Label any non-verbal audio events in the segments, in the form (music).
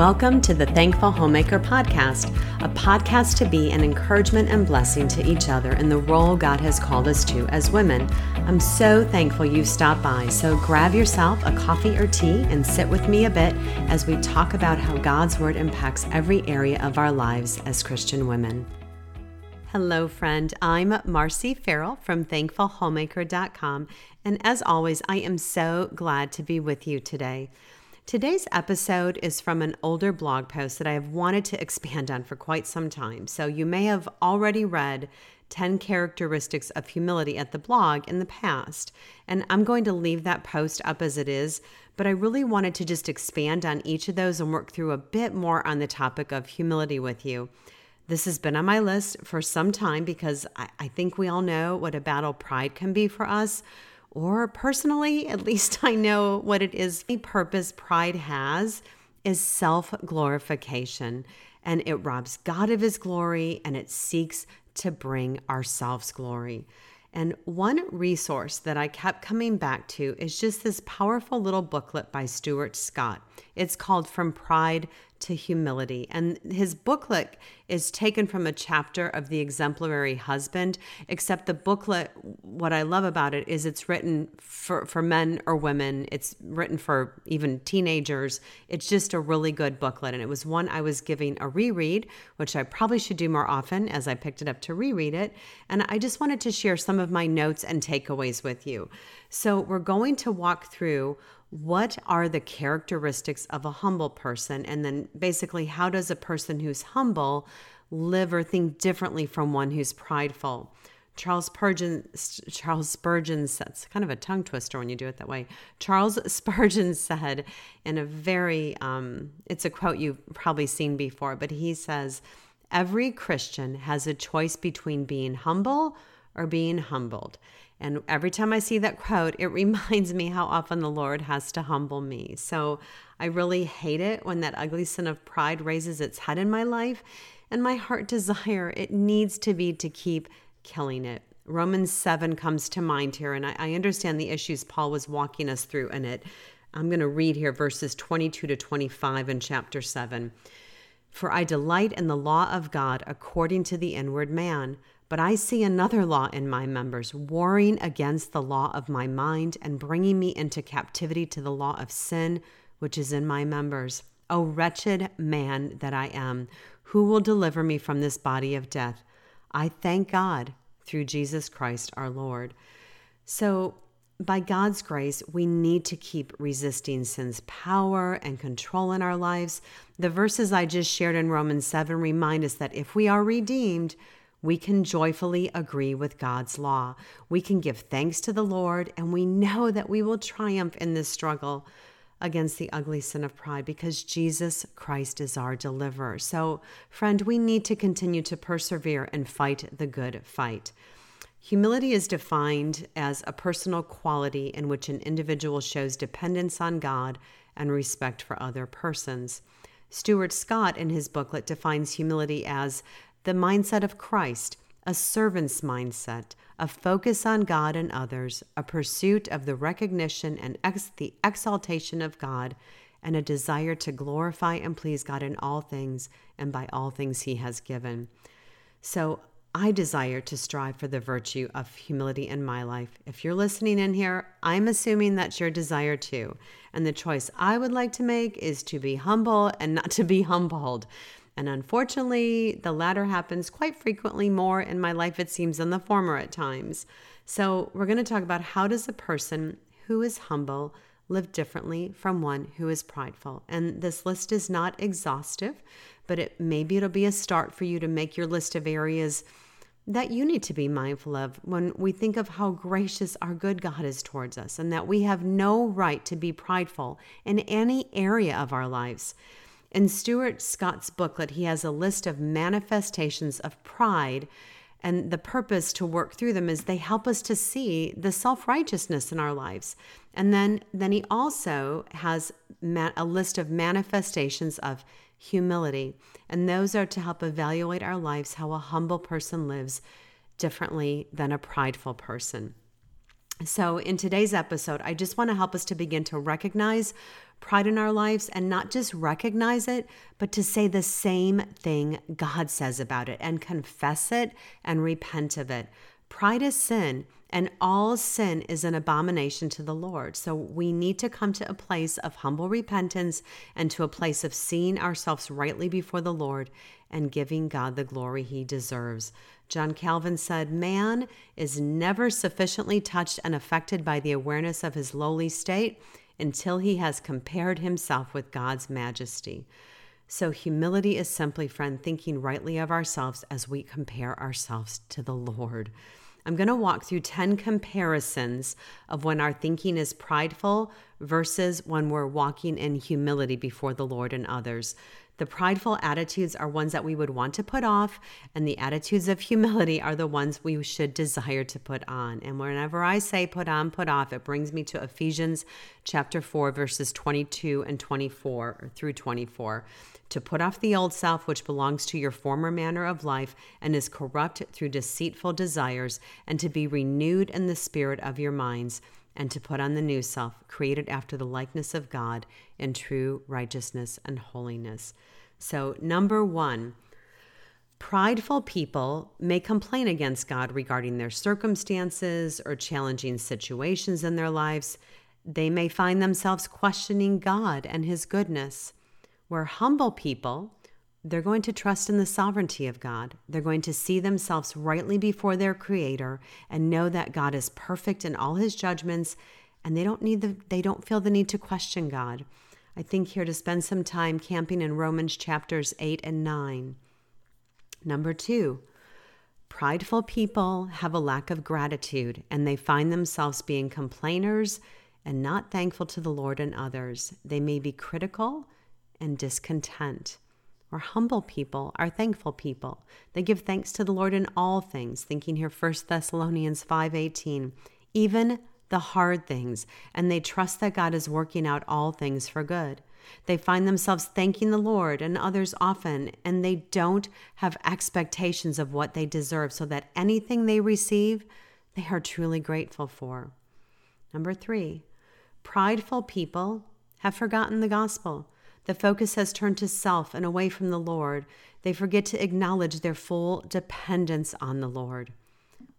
Welcome to the Thankful Homemaker Podcast, a podcast to be an encouragement and blessing to each other in the role God has called us to as women. I'm so thankful you stopped by, so grab yourself a coffee or tea and sit with me a bit as we talk about how God's Word impacts every area of our lives as Christian women. Hello, friend. I'm Marci Ferrell from thankfulhomemaker.com, and as always, I am so glad to be with you today. Today's episode is from an older blog post that I have wanted to expand on for quite some time. So you may have already read 10 characteristics of humility at the blog in the past. And I'm going to leave that post up as it is, but I really wanted to just expand on each of those and work through a bit more on the topic of humility with you. This has been on my list for some time because I, I think we all know what a battle pride can be for us or personally, at least I know what it is. The purpose pride has is self glorification, and it robs God of his glory and it seeks to bring ourselves glory. And one resource that I kept coming back to is just this powerful little booklet by Stuart Scott. It's called From Pride to humility. And his booklet is taken from a chapter of The Exemplary Husband, except the booklet, what I love about it is it's written for, for men or women, it's written for even teenagers. It's just a really good booklet. And it was one I was giving a reread, which I probably should do more often as I picked it up to reread it. And I just wanted to share some of my notes and takeaways with you. So we're going to walk through what are the characteristics of a humble person? And then basically, how does a person who's humble live or think differently from one who's prideful? Charles Spurgeon, Charles Spurgeon says, kind of a tongue twister when you do it that way. Charles (laughs) Spurgeon said in a very, um, it's a quote you've probably seen before, but he says, Every Christian has a choice between being humble or being humbled. And every time I see that quote, it (laughs) reminds me how often the Lord has to humble me. So I really hate it when that ugly sin of pride raises its head in my life. And my heart (laughs) desire, it needs to be to keep killing it. Romans 7 comes to mind here, and I, I understand the issues Paul was walking us through in it. I'm going to read here verses 22 to 25 in chapter 7. For I delight in the law of God according to the inward man but I see another law in my members, warring against the law of my mind and bringing me into captivity to the law of sin, which is in my members. O wretched man that I am, who will deliver me from this body of death? I thank God through Jesus Christ our Lord. So, by God's grace, we need to keep resisting sin's power and control in our lives. The verses I just shared in Romans 7 remind us that if we are redeemed, we can joyfully agree with God's law. We can give thanks to the Lord, and we know that we will triumph in this struggle against the ugly sin of pride because Jesus Christ is our deliverer. So, friend, we need to continue to persevere and fight the good fight. Humility is defined as a personal quality in which an individual shows dependence on God and respect for other persons. Stuart Scott, in his booklet, defines humility as the mindset of Christ, a servant's mindset, a focus on God and others, a pursuit of the recognition and ex- the exaltation of God, and a desire to glorify and please God in all things and by all things He has given. So, I desire to strive for the virtue of humility in my life. If you're listening in here, I'm assuming that's your desire too. And the choice I would like to make is to be humble and not to be humbled. And unfortunately, the latter happens quite frequently more in my life, it seems, than the former at times. So, we're going to talk about how does a person who is humble live differently from one who is prideful. And this list is not exhaustive, but it maybe it'll be a start for you to make your list of areas that you need to be mindful of when we think of how gracious our good God is towards us and that we have no right to be prideful in any area of our lives. In Stuart Scott's booklet, he has a list of manifestations of pride. And the purpose to work through them is they help us to see the self righteousness in our lives. And then, then he also has a list of manifestations of humility. And those are to help evaluate our lives how a humble person lives differently than a prideful person. So, in today's episode, I just want to help us to begin to recognize pride in our lives and not just recognize it, but to say the same thing God says about it and confess it and repent of it. Pride is sin, and all sin is an abomination to the Lord. So we need to come to a place of humble repentance and to a place of seeing ourselves rightly before the Lord and giving God the glory he deserves. John Calvin said, Man is never sufficiently touched and affected by the awareness of his lowly state until he has compared himself with God's majesty. So, humility is simply, friend, thinking rightly of ourselves as we compare ourselves to the Lord. I'm going to walk through 10 comparisons of when our thinking is prideful versus when we're walking in humility before the Lord and others. The prideful attitudes are ones that we would want to put off, and the attitudes of humility are the ones we should desire to put on. And whenever I say put on, put off, it brings me to Ephesians chapter 4, verses 22 and 24 through 24. To put off the old self, which belongs to your former manner of life and is corrupt through deceitful desires, and to be renewed in the spirit of your minds and to put on the new self, created after the likeness of God in true righteousness and holiness. So, number one, prideful people may complain against God regarding their circumstances or challenging situations in their lives. They may find themselves questioning God and His goodness. Where humble people they're going to trust in the sovereignty of God. They're going to see themselves rightly before their creator and know that God is perfect in all his judgments and they don't need the they don't feel the need to question God. I think here to spend some time camping in Romans chapters 8 and 9. Number 2. Prideful people have a lack of gratitude and they find themselves being complainers and not thankful to the Lord and others. They may be critical and discontent or humble people are thankful people. They give thanks to the Lord in all things, thinking here 1 Thessalonians 5:18, even the hard things, and they trust that God is working out all things for good. They find themselves thanking the Lord and others often, and they don't have expectations of what they deserve, so that anything they receive, they are truly grateful for. Number three, prideful people have forgotten the gospel. The focus has turned to self and away from the Lord. They forget to acknowledge their full dependence on the Lord.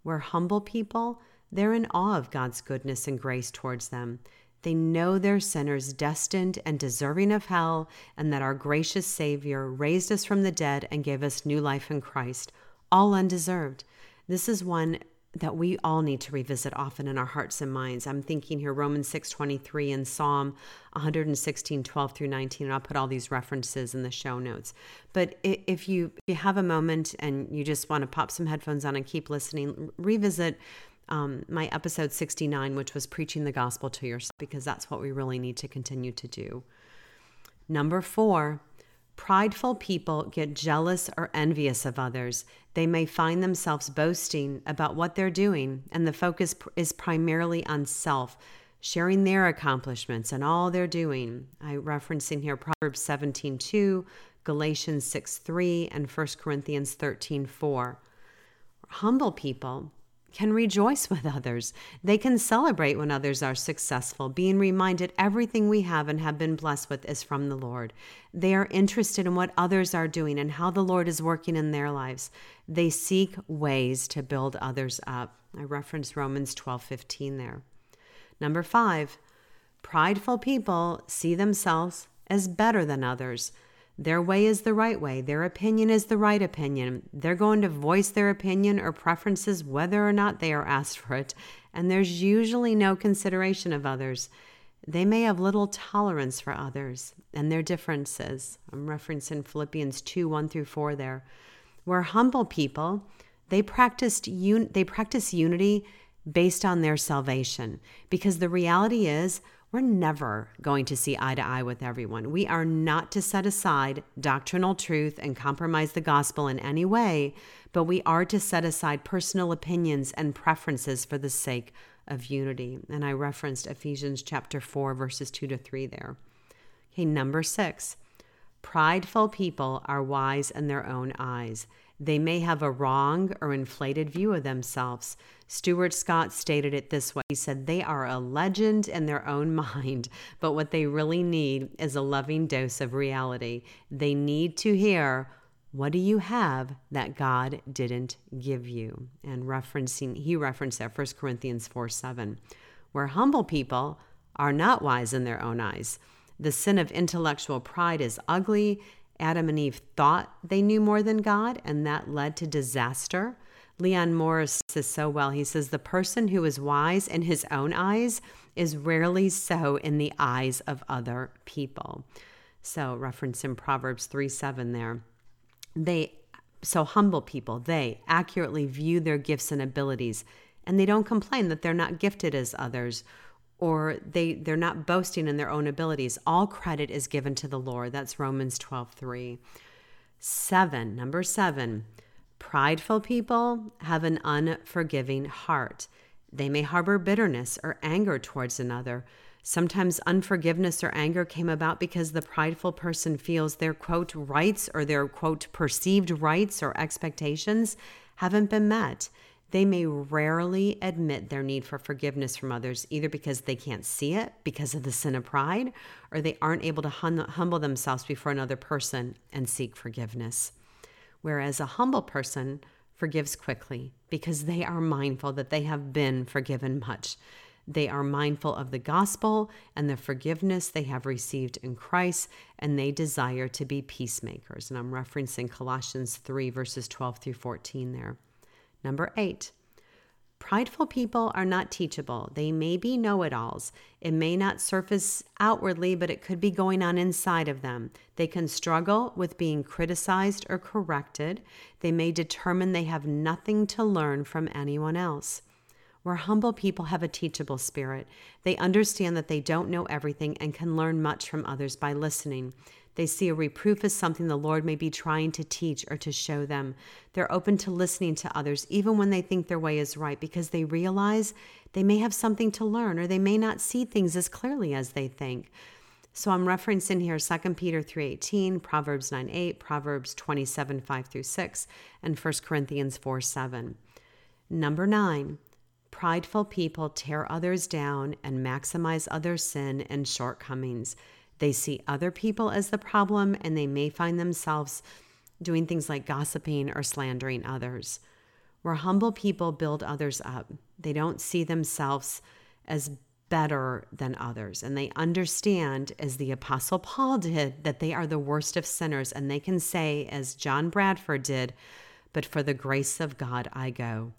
Where humble people, they're in awe of God's goodness and grace towards them. They know they're sinners destined and deserving of hell, and that our gracious Savior raised us from the dead and gave us new life in Christ, all undeserved. This is one that we all need to revisit often in our hearts and minds. I'm thinking here Romans 6:23 and Psalm 116 12 through 19 and I'll put all these references in the show notes. But if you if you have a moment and you just want to pop some headphones on and keep listening, revisit um, my episode 69, which was preaching the gospel to yourself, because that's what we really need to continue to do. Number four, Prideful people get jealous or envious of others. They may find themselves boasting about what they're doing, and the focus is primarily on self, sharing their accomplishments and all they're doing. I referencing here Proverbs 17:2, Galatians 6:3, and 1 Corinthians 13:4. Humble people can rejoice (laughs) with others. They can celebrate when others are successful, being reminded everything we have and have been blessed with is from the Lord. They are interested in what others are doing and how the Lord is working in their lives. They seek ways to build others up. I reference Romans 12 15 there. Number five, prideful people see themselves as better than others. Their way is the right way. Their opinion is the right opinion. They're going to voice their opinion or preferences whether or not they are asked for it, and there's usually no consideration of others. They may have little tolerance for others and their differences. I'm referencing Philippians 2 1 through 4 there. Where humble people, they, practiced un- they practice unity based on their salvation because the reality is we're never going to see eye to eye with everyone. We are not to set aside doctrinal truth and compromise the gospel in any way, but we are to set aside personal opinions and preferences for the sake of unity. And I referenced Ephesians chapter 4, verses 2 to 3 there. Okay, number six. Prideful people are wise in their own eyes. They may have a wrong or inflated view of themselves. Stuart Scott stated it this way He said, They are a legend in their own (laughs) mind, but what they really need is a loving dose of reality. They need to hear, what do you have that God didn't give you? And referencing, he referenced that 1 Corinthians 4 7, where humble people are not wise in their own eyes. The sin of intellectual pride is ugly Adam and Eve thought they knew more than God, and that led to disaster. Leon Morris says so well. He says, The person who is wise in his own eyes is rarely so in the eyes of other people. So, reference in Proverbs 3 7 there. They, so humble people, they accurately view their gifts and abilities, and they don't complain that they're not gifted as others or they they're not boasting in their own abilities. All credit is given to the lord. That's romans 12 3 7 number 7 prideful people have an unforgiving heart. They may harbor bitterness or anger towards another. Sometimes unforgiveness or anger came about because the prideful person feels their quote rights or their quote perceived rights or expectations haven't been met they may rarely admit their need for forgiveness from others, either because they can't see it because of the sin of pride, or they aren't able to hum- humble themselves before another person and seek forgiveness. Whereas a humble person forgives quickly because they are mindful that they have been forgiven much. They are mindful of the gospel and the forgiveness they have received in Christ, and they desire to be peacemakers. And I'm referencing Colossians 3, verses 12 through 14 there. Number eight, prideful people are not teachable. They may be know it alls. It may not surface outwardly, but it could be going on inside of them. They can struggle with being criticized or corrected. They may determine they have nothing to learn from anyone else. Where humble people have a teachable spirit, they understand that they don't know everything and can learn much from others by listening. They see a reproof as something the Lord may be trying to teach or to show them. They're open to listening to others, even when they think their way is right, because they realize they may have something to learn or they may not see things as clearly as they think. So I'm referencing here 2 Peter 3:18, Proverbs 9:8, Proverbs 27, 5 through 6, and 1 Corinthians 4, 7. Number nine, prideful people tear others down and maximize other sin and shortcomings. They see other people as the problem and they may find themselves doing things like gossiping or slandering others. Where humble people build others up, they don't see themselves as better than others. And they understand, as the Apostle Paul did, that they are the worst of sinners. And they can say, as John Bradford did, But for the grace of God I go.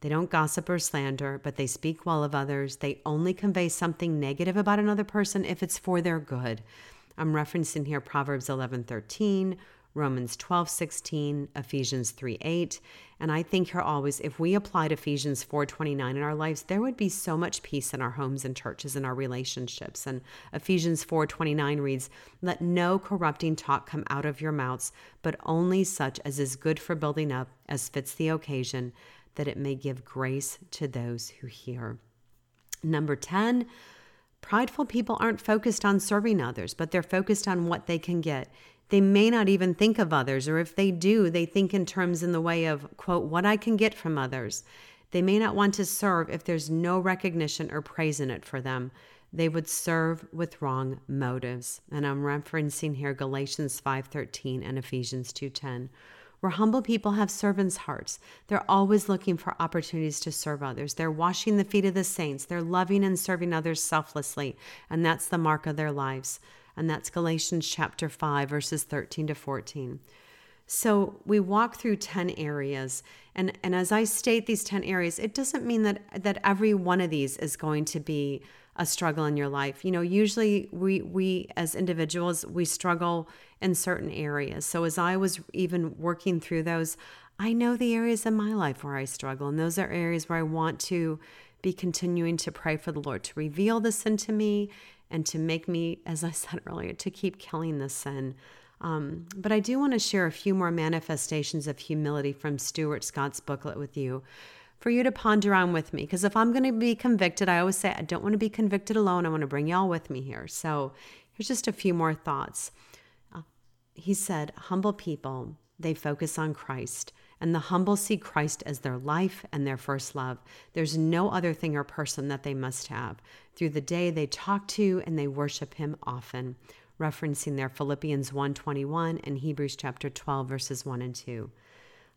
They don't gossip or slander, but they speak well of others. They only convey something negative about another person if it's for their good. I'm referencing here Proverbs 11:13, Romans 12:16, Ephesians 3:8, and I think here always if we applied Ephesians 4:29 in our lives, there would be so much peace in our homes and churches and our relationships. And Ephesians 4:29 reads, "Let no corrupting talk come out of your mouths, but only such as is good for building up as fits the occasion." That it may give grace to those who hear. Number 10, prideful people aren't focused on serving others, but they're focused on what they can get. They may not even think of others, or if they do, they think in terms in the way of, quote, what I can get from others. They may not want to serve if there's no recognition or praise in it for them. They would serve with wrong motives. And I'm referencing here Galatians 5:13 and Ephesians 2:10 where humble people have servants' hearts. They're always looking for opportunities to serve others. They're washing the feet of the saints. They're loving and serving others selflessly. And that's the mark of their lives. And that's Galatians chapter 5, verses 13 to 14. So we walk through 10 areas. And, and as I state these 10 areas, it doesn't mean that, that every one of these is going to be a struggle in your life. You know, usually we we as individuals we struggle in certain areas. So as I was even working through those, I know the areas in my life where I struggle and those are areas where I want to be continuing to pray for the Lord to reveal the sin to me and to make me, as I said (laughs) earlier, to keep killing the sin. Um, but I do want to share a few more manifestations of humility from Stuart Scott's booklet with you for you to ponder on with me. Because if I'm going to be convicted, I always say, I don't want to be convicted alone. I want to bring y'all with me here. So here's just a few more thoughts. Uh, he said, Humble people, they focus on Christ And the humble see Christ as their life and their first love. There's no other thing or person that they must have. Through the day they talk to and they worship him often, referencing their Philippians 1:21 and Hebrews chapter 12 verses 1 and 2.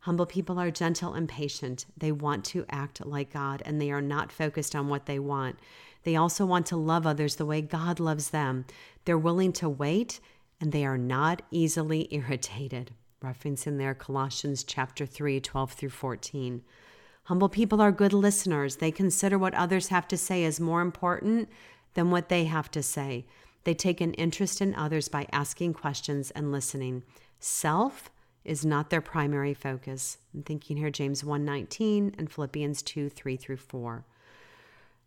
Humble people are gentle and patient. They want to act like God and they are not focused on what they want. They also want to love others the way God loves them. They're willing to wait and they are not easily (laughs) irritated. Referencing there Colossians chapter 3, 12 through 14. Humble people are good listeners. They consider what others have to say as more important than what they have to say. They take an interest in others by asking questions and listening. Self is not their primary focus. I'm thinking here James 1:19 and Philippians 2, 3 through 4.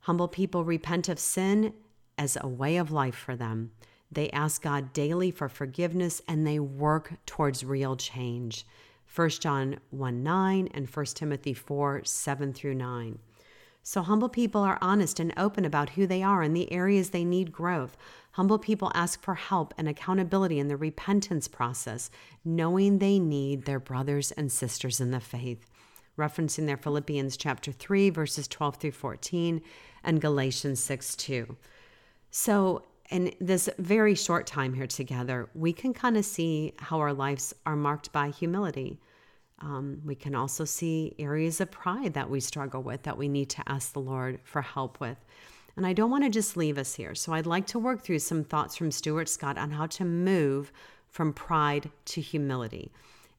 Humble people repent of sin as a way of life for them. They ask God daily for forgiveness and they work towards real change. 1 John 1 9 and 1 Timothy 4 7 through 9. So, humble people are honest and open about who they are and the areas they need growth. Humble people ask for help and accountability in the repentance process, knowing they need their brothers and sisters in the faith. Referencing their Philippians chapter 3, verses 12 through 14, and Galatians 6 2. So, in this very short time here together, we can kind of see how our lives are marked by humility. Um, we can also see areas of pride that we struggle with that we need to ask the Lord for help with. And I don't want to just leave us here. So I'd like to work through some thoughts from Stuart Scott on how to move from pride to humility.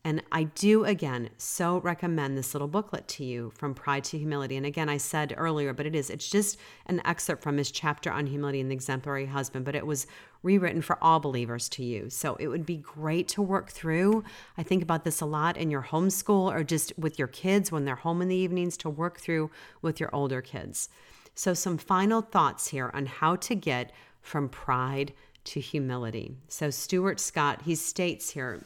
And I do, again, so recommend this little booklet to you from Pride to Humility. And again, I said earlier, but it is, it's just an excerpt from his chapter on humility and the exemplary husband, but it was rewritten for all believers to use. So it would be great to work through. I think about this a lot in your homeschool or just with your kids when they're home in the evenings to work through with your older kids. So, some final thoughts here on how to get from pride to humility. So, Stuart Scott, he states here,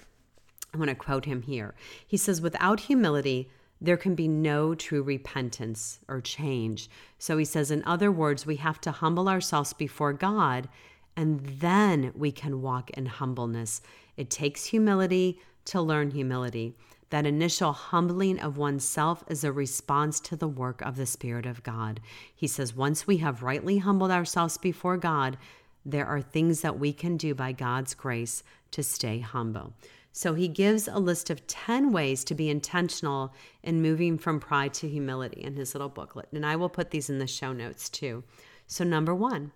I want to quote him here. He says, Without humility, there can be no true repentance or change. So he says, in other words, we have to humble ourselves before God and then we can walk in humbleness. It takes humility to learn humility. That initial humbling of oneself is a response to the work of the Spirit of God. He says, once we have rightly humbled ourselves before God, there are things that we can do by God's grace to stay humble. So he gives a list of 10 ways to be intentional in moving from pride to humility in his little booklet. And I will put these in the show notes too. So, number one,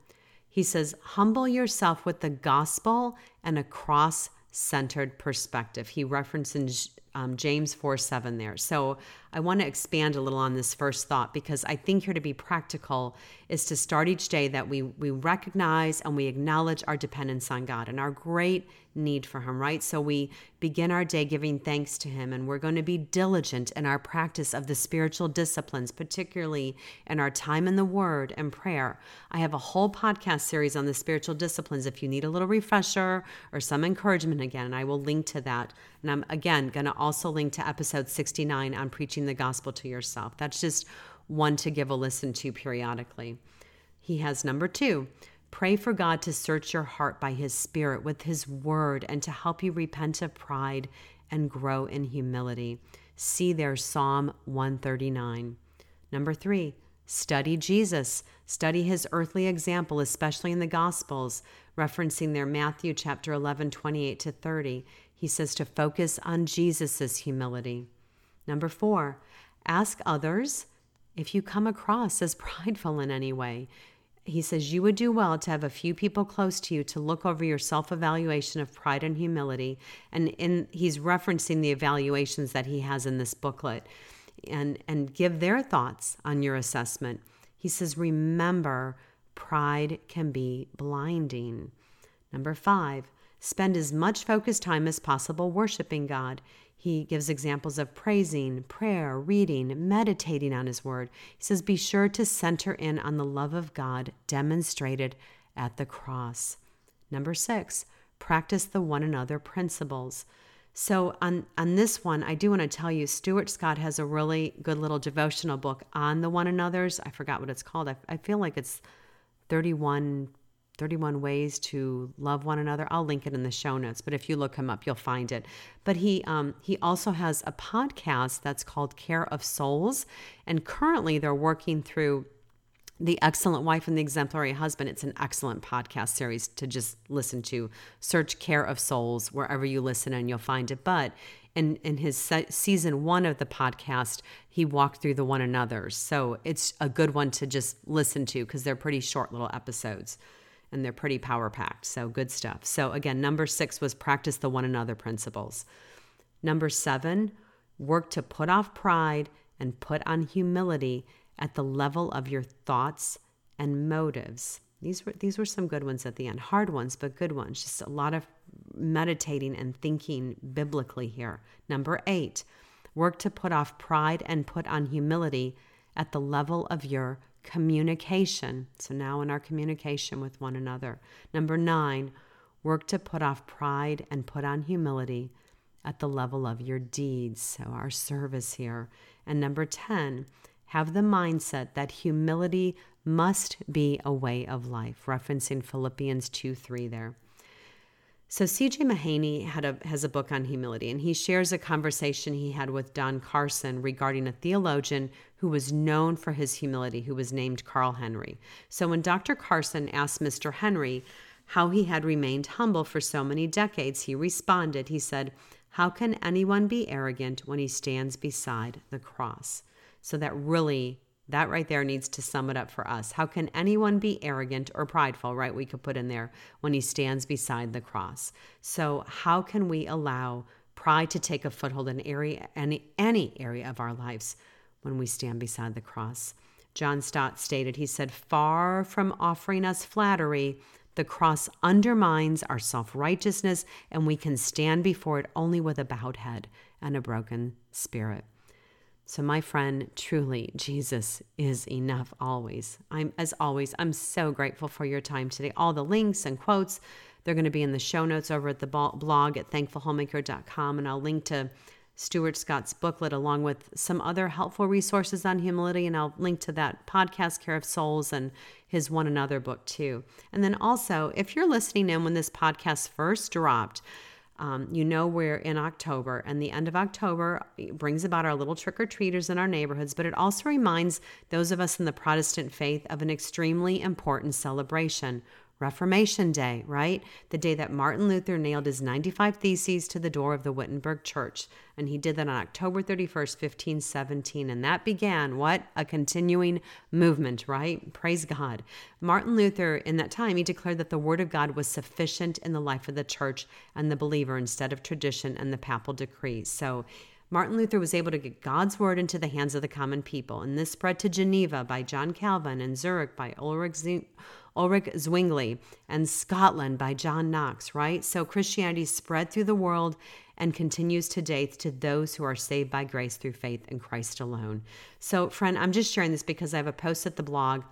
he says, humble yourself with the gospel and a cross centered perspective. He references um, James 4 7 there. So I want to expand a little on this first thought because I think here to be practical is to start each day that we, we recognize and we acknowledge our dependence on God and our great need for Him, right? So we begin our day giving thanks to Him and we're going to be diligent in our practice of the spiritual disciplines, particularly in our time in the Word and prayer. I have a whole podcast series on the spiritual disciplines if you need a little refresher or some encouragement again, and I will link to that. And I'm again going to also link to episode 69 on preaching the gospel to yourself. That's just one to give a listen to periodically. He has number two. Pray for God to search your heart by His Spirit with His Word and to help you repent of pride and grow in humility. See there Psalm 139. Number three, study Jesus. Study his earthly example, especially in the Gospels, referencing there Matthew chapter 11, 28 to 30. He says to focus on Jesus' humility. Number four, ask others if you come across as (laughs) prideful in any way. He says you would do well to have a few people close to you to look over your self evaluation of pride and humility. And in, he's referencing the evaluations that he has in this booklet and, and give their thoughts on your assessment. He says, remember, pride can be blinding. Number five, Spend as much focused time as possible worshiping God. He gives examples of praising, prayer, reading, meditating on His Word. He says, Be sure to center in on the love of God demonstrated at the cross. Number six, practice the one another principles. So, on, on this one, I do want to tell you, Stuart Scott has a really good little devotional book on the one another's. I forgot what it's called. I, I feel like it's 31 31 Ways to Love One Another. I'll link it in the show notes, but if you look him up, you'll find it. But he um, he also has a podcast that's called Care of Souls, and currently they're working through the Excellent Wife and the Exemplary Husband. It's an excellent podcast series to just listen to. Search Care of Souls wherever you listen and you'll find it. But in, in his se- season one of the podcast, he walked through the one another's. So it's a good one to just listen to because they're pretty short little episodes and they're pretty power packed. So good stuff. So again, number six was practice the one another principles. Number seven, work to put off pride and put on humility at the level of your thoughts and motives. These were these were some good ones at the end. Hard ones, but good ones. Just a lot of meditating and thinking biblically here. Number 8. Work to put off pride and put on humility at the level of your communication. So now in our communication with one another. Number 9. Work to put off pride and put on humility at the level of your deeds. So our service here. And number 10, have the mindset that humility must be a way of life, referencing Philippians 2 3 there. So CJ Mahaney had a, has a book on humility, and he shares a conversation he had with Don Carson regarding a theologian who was known for his humility, who was named Carl Henry. So when Dr. Carson asked Mr. Henry how he had remained humble for so many decades, he responded, he said, How can anyone be arrogant when he stands beside the cross? So that really that right there needs to sum it up for us. How can anyone be arrogant or prideful, right? We could put in there when he stands beside the cross. So, how can we allow pride to take a foothold in area any any area of our lives when we stand beside the cross? John Stott stated, he said, "Far from offering us flattery, the cross undermines our self-righteousness and we can stand before it only with a bowed head and a broken spirit." So, my friend, truly, Jesus is enough always. I'm, as always, I'm so grateful for your time today. All the links and quotes, they're going to be in the show notes over at the blog at thankfulhomemaker.com. And I'll link to Stuart Scott's booklet along with some other helpful resources on humility. And I'll link to that podcast, Care of Souls, and his One Another book too. And then also, if you're listening in when this podcast first dropped, um, you know, we're in October, and the end of October brings about our little trick or treaters in our neighborhoods, but it also reminds those of us in the Protestant faith of an extremely important celebration Reformation Day, right? The day that Martin Luther nailed his 95 Theses to the door of the Wittenberg Church. And he did that on October 31st, 1517. And that began what? A continuing movement, right? Praise God. Martin Luther, in that time, he declared that the Word of God was sufficient in the life of the church and the believer instead of tradition and the papal decrees. So, Martin Luther was able to get God's word into the hands of the common people, and this spread to Geneva by John Calvin and Zurich by Ulrich Ulrich Zwingli, and Scotland by John Knox, right? So Christianity spread through the world and continues to date to those who are saved by grace through faith in Christ alone. So, friend, I'm just sharing this because I have a post at the blog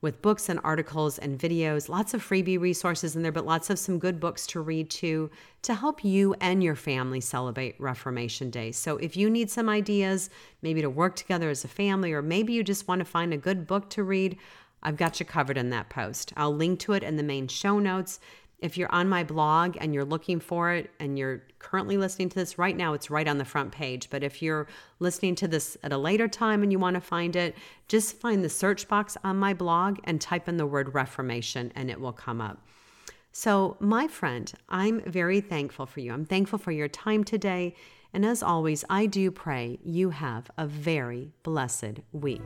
with books and articles and videos, lots of freebie resources in there, but lots of some good books to read too to help you and your family celebrate Reformation Day. So if you need some ideas, maybe to work together as a family, or maybe you just want to find a good book to read, I've got you covered in that post. I'll link to it in the main show notes. If you're on my blog and you're looking for it and you're currently listening to this right now, it's right on the front page. But if you're listening to this at a later time and you want to find it, just find the search box on my blog and type in the word Reformation and it will come up. So, my friend, I'm very thankful for you. I'm thankful for your time today. And as always, I do pray you have a very blessed week.